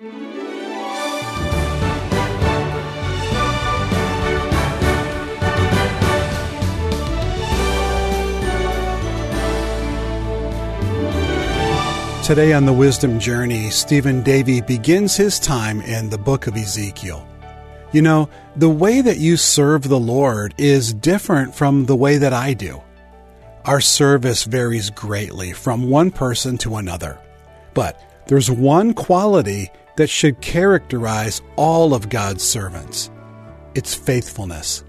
Today on the Wisdom Journey, Stephen Davey begins his time in the book of Ezekiel. You know, the way that you serve the Lord is different from the way that I do. Our service varies greatly from one person to another. But there's one quality that should characterize all of God's servants it's faithfulness.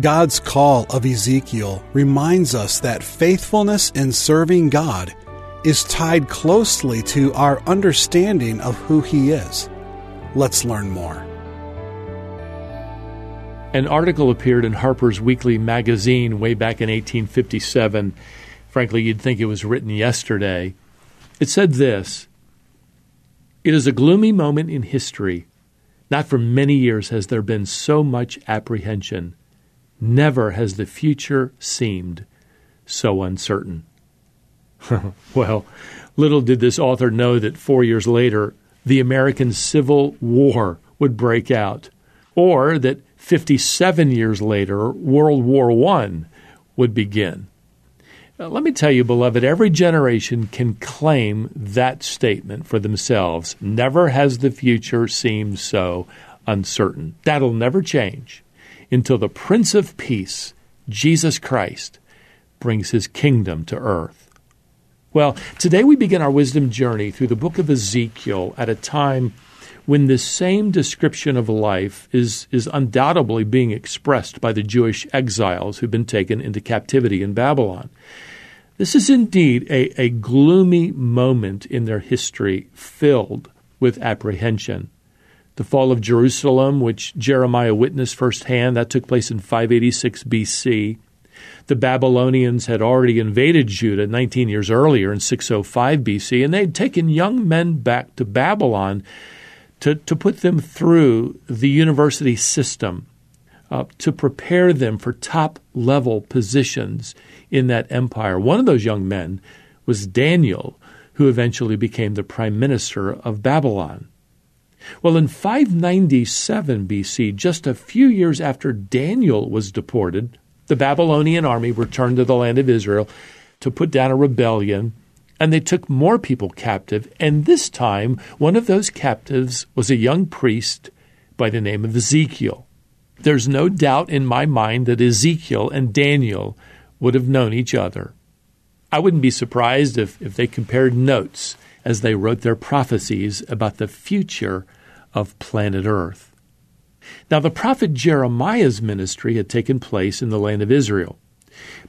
God's call of Ezekiel reminds us that faithfulness in serving God is tied closely to our understanding of who He is. Let's learn more. An article appeared in Harper's Weekly magazine way back in 1857. Frankly, you'd think it was written yesterday. It said this It is a gloomy moment in history. Not for many years has there been so much apprehension. Never has the future seemed so uncertain. well, little did this author know that four years later, the American Civil War would break out, or that 57 years later, World War I would begin. Now, let me tell you, beloved, every generation can claim that statement for themselves. Never has the future seemed so uncertain. That'll never change until the Prince of Peace, Jesus Christ, brings his kingdom to earth. Well, today we begin our wisdom journey through the book of Ezekiel at a time when this same description of life is, is undoubtedly being expressed by the Jewish exiles who've been taken into captivity in Babylon. This is indeed a, a gloomy moment in their history filled with apprehension. The fall of Jerusalem, which Jeremiah witnessed firsthand, that took place in 586 BC. The Babylonians had already invaded Judah 19 years earlier in 605 BC, and they had taken young men back to Babylon to, to put them through the university system, uh, to prepare them for top level positions in that empire. One of those young men was Daniel, who eventually became the prime minister of Babylon. Well, in 597 BC, just a few years after Daniel was deported, the Babylonian army returned to the land of Israel to put down a rebellion, and they took more people captive. And this time, one of those captives was a young priest by the name of Ezekiel. There's no doubt in my mind that Ezekiel and Daniel would have known each other. I wouldn't be surprised if, if they compared notes as they wrote their prophecies about the future of planet Earth. Now, the prophet Jeremiah's ministry had taken place in the land of Israel,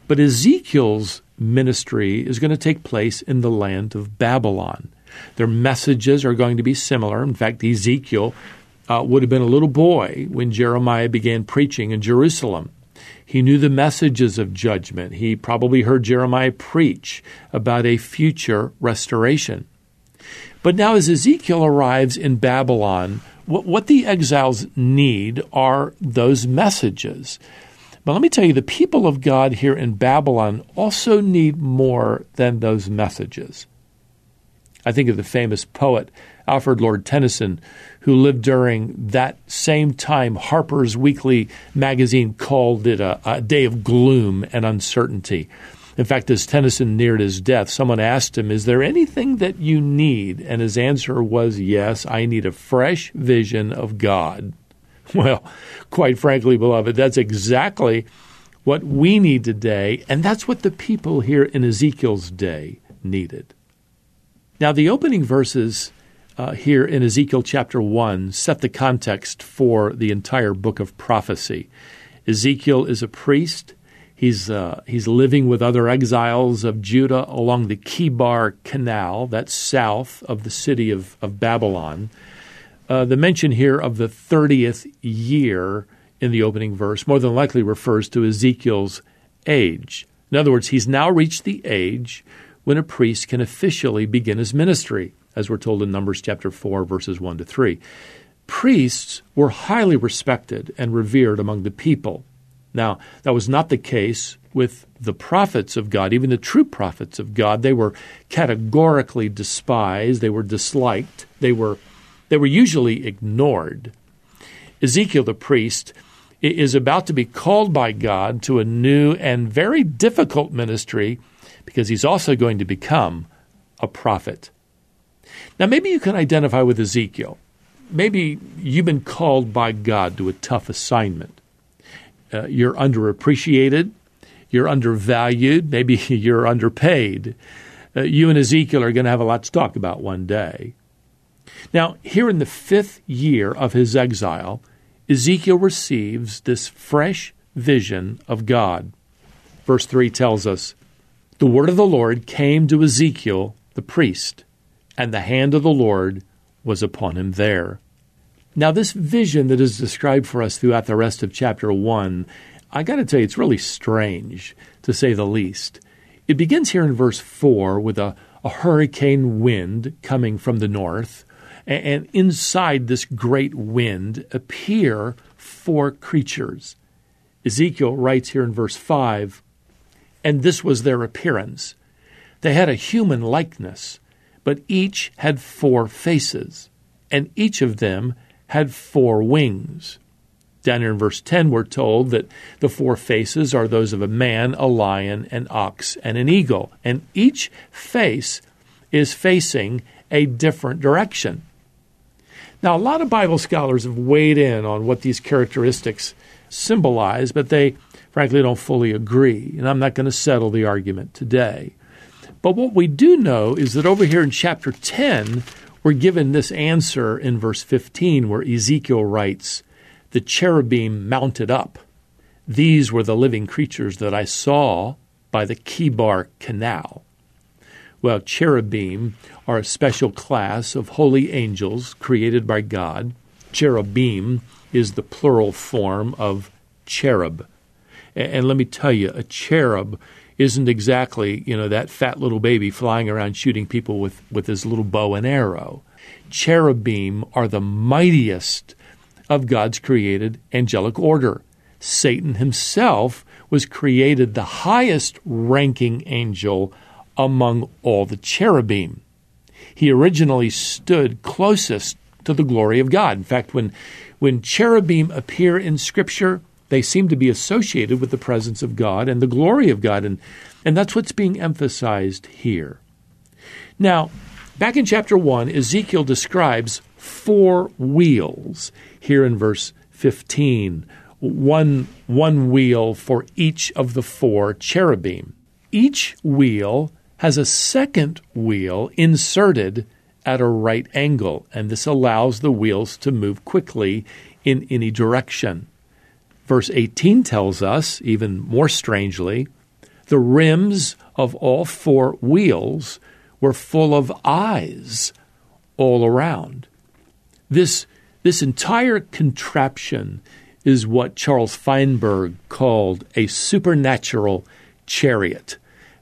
but Ezekiel's ministry is going to take place in the land of Babylon. Their messages are going to be similar. In fact, Ezekiel uh, would have been a little boy when Jeremiah began preaching in Jerusalem. He knew the messages of judgment. He probably heard Jeremiah preach about a future restoration. But now, as Ezekiel arrives in Babylon, what, what the exiles need are those messages. But let me tell you, the people of God here in Babylon also need more than those messages. I think of the famous poet Alfred Lord Tennyson, who lived during that same time Harper's Weekly magazine called it a, a day of gloom and uncertainty. In fact, as Tennyson neared his death, someone asked him, Is there anything that you need? And his answer was, Yes, I need a fresh vision of God. Well, quite frankly, beloved, that's exactly what we need today, and that's what the people here in Ezekiel's day needed. Now, the opening verses uh, here in Ezekiel chapter 1 set the context for the entire book of prophecy. Ezekiel is a priest. He's, uh, he's living with other exiles of Judah along the Chebar Canal, that's south of the city of, of Babylon. Uh, the mention here of the 30th year in the opening verse more than likely refers to Ezekiel's age. In other words, he's now reached the age when a priest can officially begin his ministry, as we're told in Numbers chapter 4, verses 1 to 3. Priests were highly respected and revered among the people. Now, that was not the case with the prophets of God, even the true prophets of God. They were categorically despised, they were disliked, they were They were usually ignored. Ezekiel the priest is about to be called by God to a new and very difficult ministry because he's also going to become a prophet. Now, maybe you can identify with Ezekiel. Maybe you've been called by God to a tough assignment. Uh, you're underappreciated, you're undervalued, maybe you're underpaid. Uh, you and Ezekiel are going to have a lot to talk about one day. Now, here in the fifth year of his exile, Ezekiel receives this fresh vision of God. Verse 3 tells us The word of the Lord came to Ezekiel the priest, and the hand of the Lord was upon him there. Now, this vision that is described for us throughout the rest of chapter 1, I got to tell you, it's really strange, to say the least. It begins here in verse 4 with a, a hurricane wind coming from the north and inside this great wind appear four creatures. Ezekiel writes here in verse 5 And this was their appearance. They had a human likeness, but each had four faces, and each of them had four wings. Down here in verse 10, we're told that the four faces are those of a man, a lion, an ox, and an eagle. And each face is facing a different direction. Now, a lot of Bible scholars have weighed in on what these characteristics symbolize, but they frankly don't fully agree, and I'm not going to settle the argument today. But what we do know is that over here in chapter 10, we're given this answer in verse 15, where Ezekiel writes, The cherubim mounted up. These were the living creatures that I saw by the Chebar Canal. Well, cherubim are a special class of holy angels created by God. Cherubim is the plural form of cherub. And let me tell you, a cherub isn't exactly, you know, that fat little baby flying around shooting people with, with his little bow and arrow. Cherubim are the mightiest of God's created angelic order. Satan himself was created the highest ranking angel among all the cherubim. He originally stood closest to the glory of God. In fact, when, when cherubim appear in Scripture, they seem to be associated with the presence of God and the glory of God, and, and that's what's being emphasized here. Now, back in chapter 1, Ezekiel describes four wheels here in verse 15. One, one wheel for each of the four cherubim. Each wheel has a second wheel inserted at a right angle, and this allows the wheels to move quickly in any direction. Verse 18 tells us, even more strangely, the rims of all four wheels were full of eyes all around. This, this entire contraption is what Charles Feinberg called a supernatural chariot.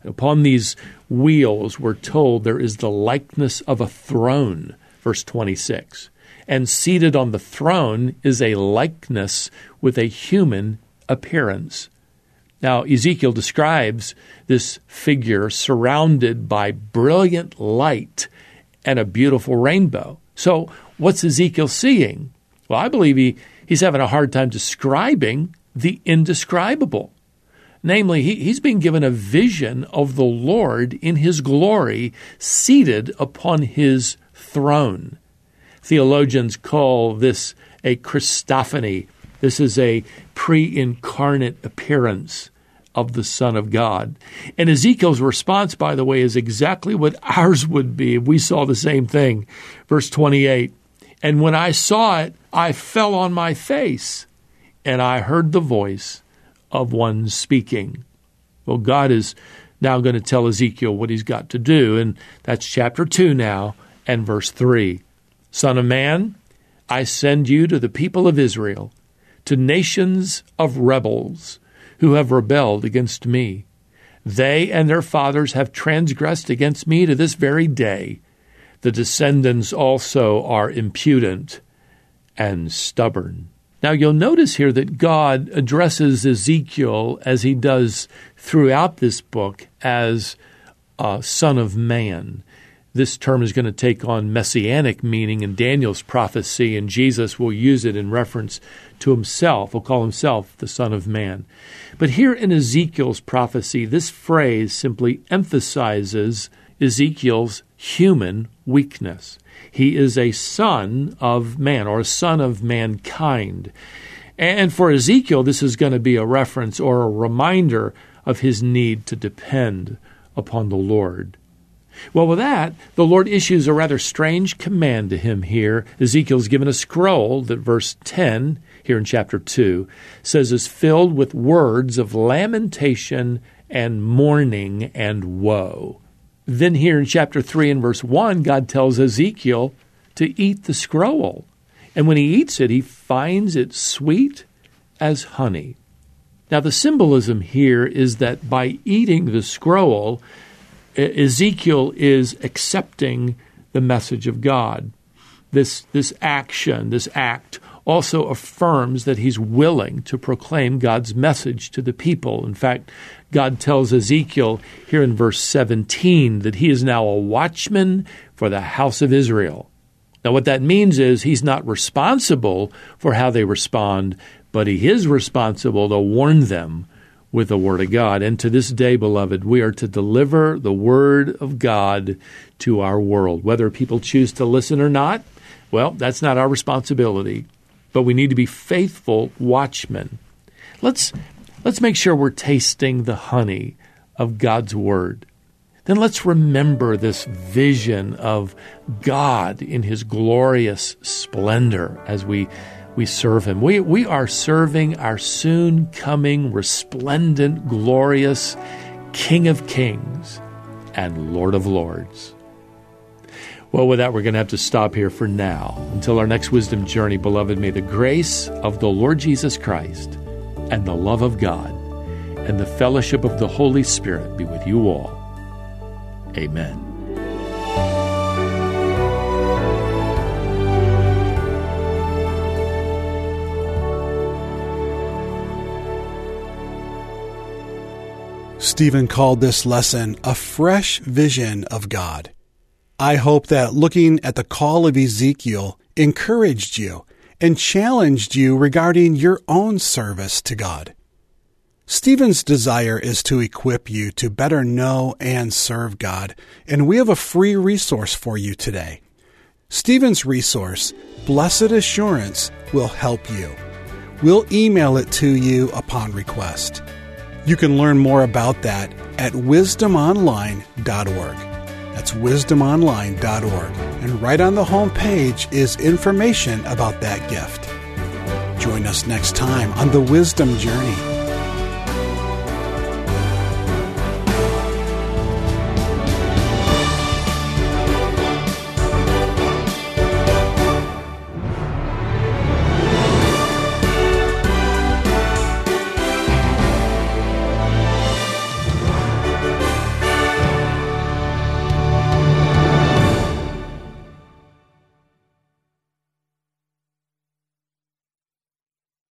Upon these wheels, we're told there is the likeness of a throne, verse 26. And seated on the throne is a likeness with a human appearance. Now, Ezekiel describes this figure surrounded by brilliant light and a beautiful rainbow. So, what's Ezekiel seeing? Well, I believe he, he's having a hard time describing the indescribable. Namely, he, he's being given a vision of the Lord in his glory, seated upon his throne. Theologians call this a Christophany. This is a pre incarnate appearance of the Son of God. And Ezekiel's response, by the way, is exactly what ours would be if we saw the same thing. Verse 28 And when I saw it, I fell on my face, and I heard the voice of one speaking. Well, God is now going to tell Ezekiel what he's got to do, and that's chapter 2 now and verse 3. Son of man, I send you to the people of Israel, to nations of rebels who have rebelled against me. They and their fathers have transgressed against me to this very day. The descendants also are impudent and stubborn. Now, you'll notice here that God addresses Ezekiel as he does throughout this book as a son of man. this term is going to take on messianic meaning in Daniel's prophecy, and Jesus will use it in reference to himself. He'll call himself the Son of Man. But here in Ezekiel's prophecy, this phrase simply emphasizes Ezekiel's human weakness. He is a son of man, or a son of mankind. And for Ezekiel, this is going to be a reference or a reminder of his need to depend upon the Lord. Well, with that, the Lord issues a rather strange command to him here. Ezekiel's given a scroll that verse 10 here in chapter 2 says is filled with words of lamentation and mourning and woe. Then here in chapter 3 and verse 1, God tells Ezekiel to eat the scroll. And when he eats it, he finds it sweet as honey. Now, the symbolism here is that by eating the scroll, Ezekiel is accepting the message of God. This, this action, this act, also affirms that he's willing to proclaim God's message to the people. In fact, God tells Ezekiel here in verse 17 that he is now a watchman for the house of Israel. Now, what that means is he's not responsible for how they respond, but he is responsible to warn them with the Word of God. And to this day, beloved, we are to deliver the Word of God to our world. Whether people choose to listen or not, well, that's not our responsibility. But we need to be faithful watchmen. Let's, let's make sure we're tasting the honey of God's Word. Then let's remember this vision of God in His glorious splendor as we we serve him. We, we are serving our soon coming, resplendent, glorious King of Kings and Lord of Lords. Well, with that, we're going to have to stop here for now. Until our next wisdom journey, beloved, may the grace of the Lord Jesus Christ and the love of God and the fellowship of the Holy Spirit be with you all. Amen. Stephen called this lesson a fresh vision of God. I hope that looking at the call of Ezekiel encouraged you and challenged you regarding your own service to God. Stephen's desire is to equip you to better know and serve God, and we have a free resource for you today. Stephen's resource, Blessed Assurance, will help you. We'll email it to you upon request. You can learn more about that at wisdomonline.org. That's wisdomonline.org. And right on the home page is information about that gift. Join us next time on the Wisdom Journey.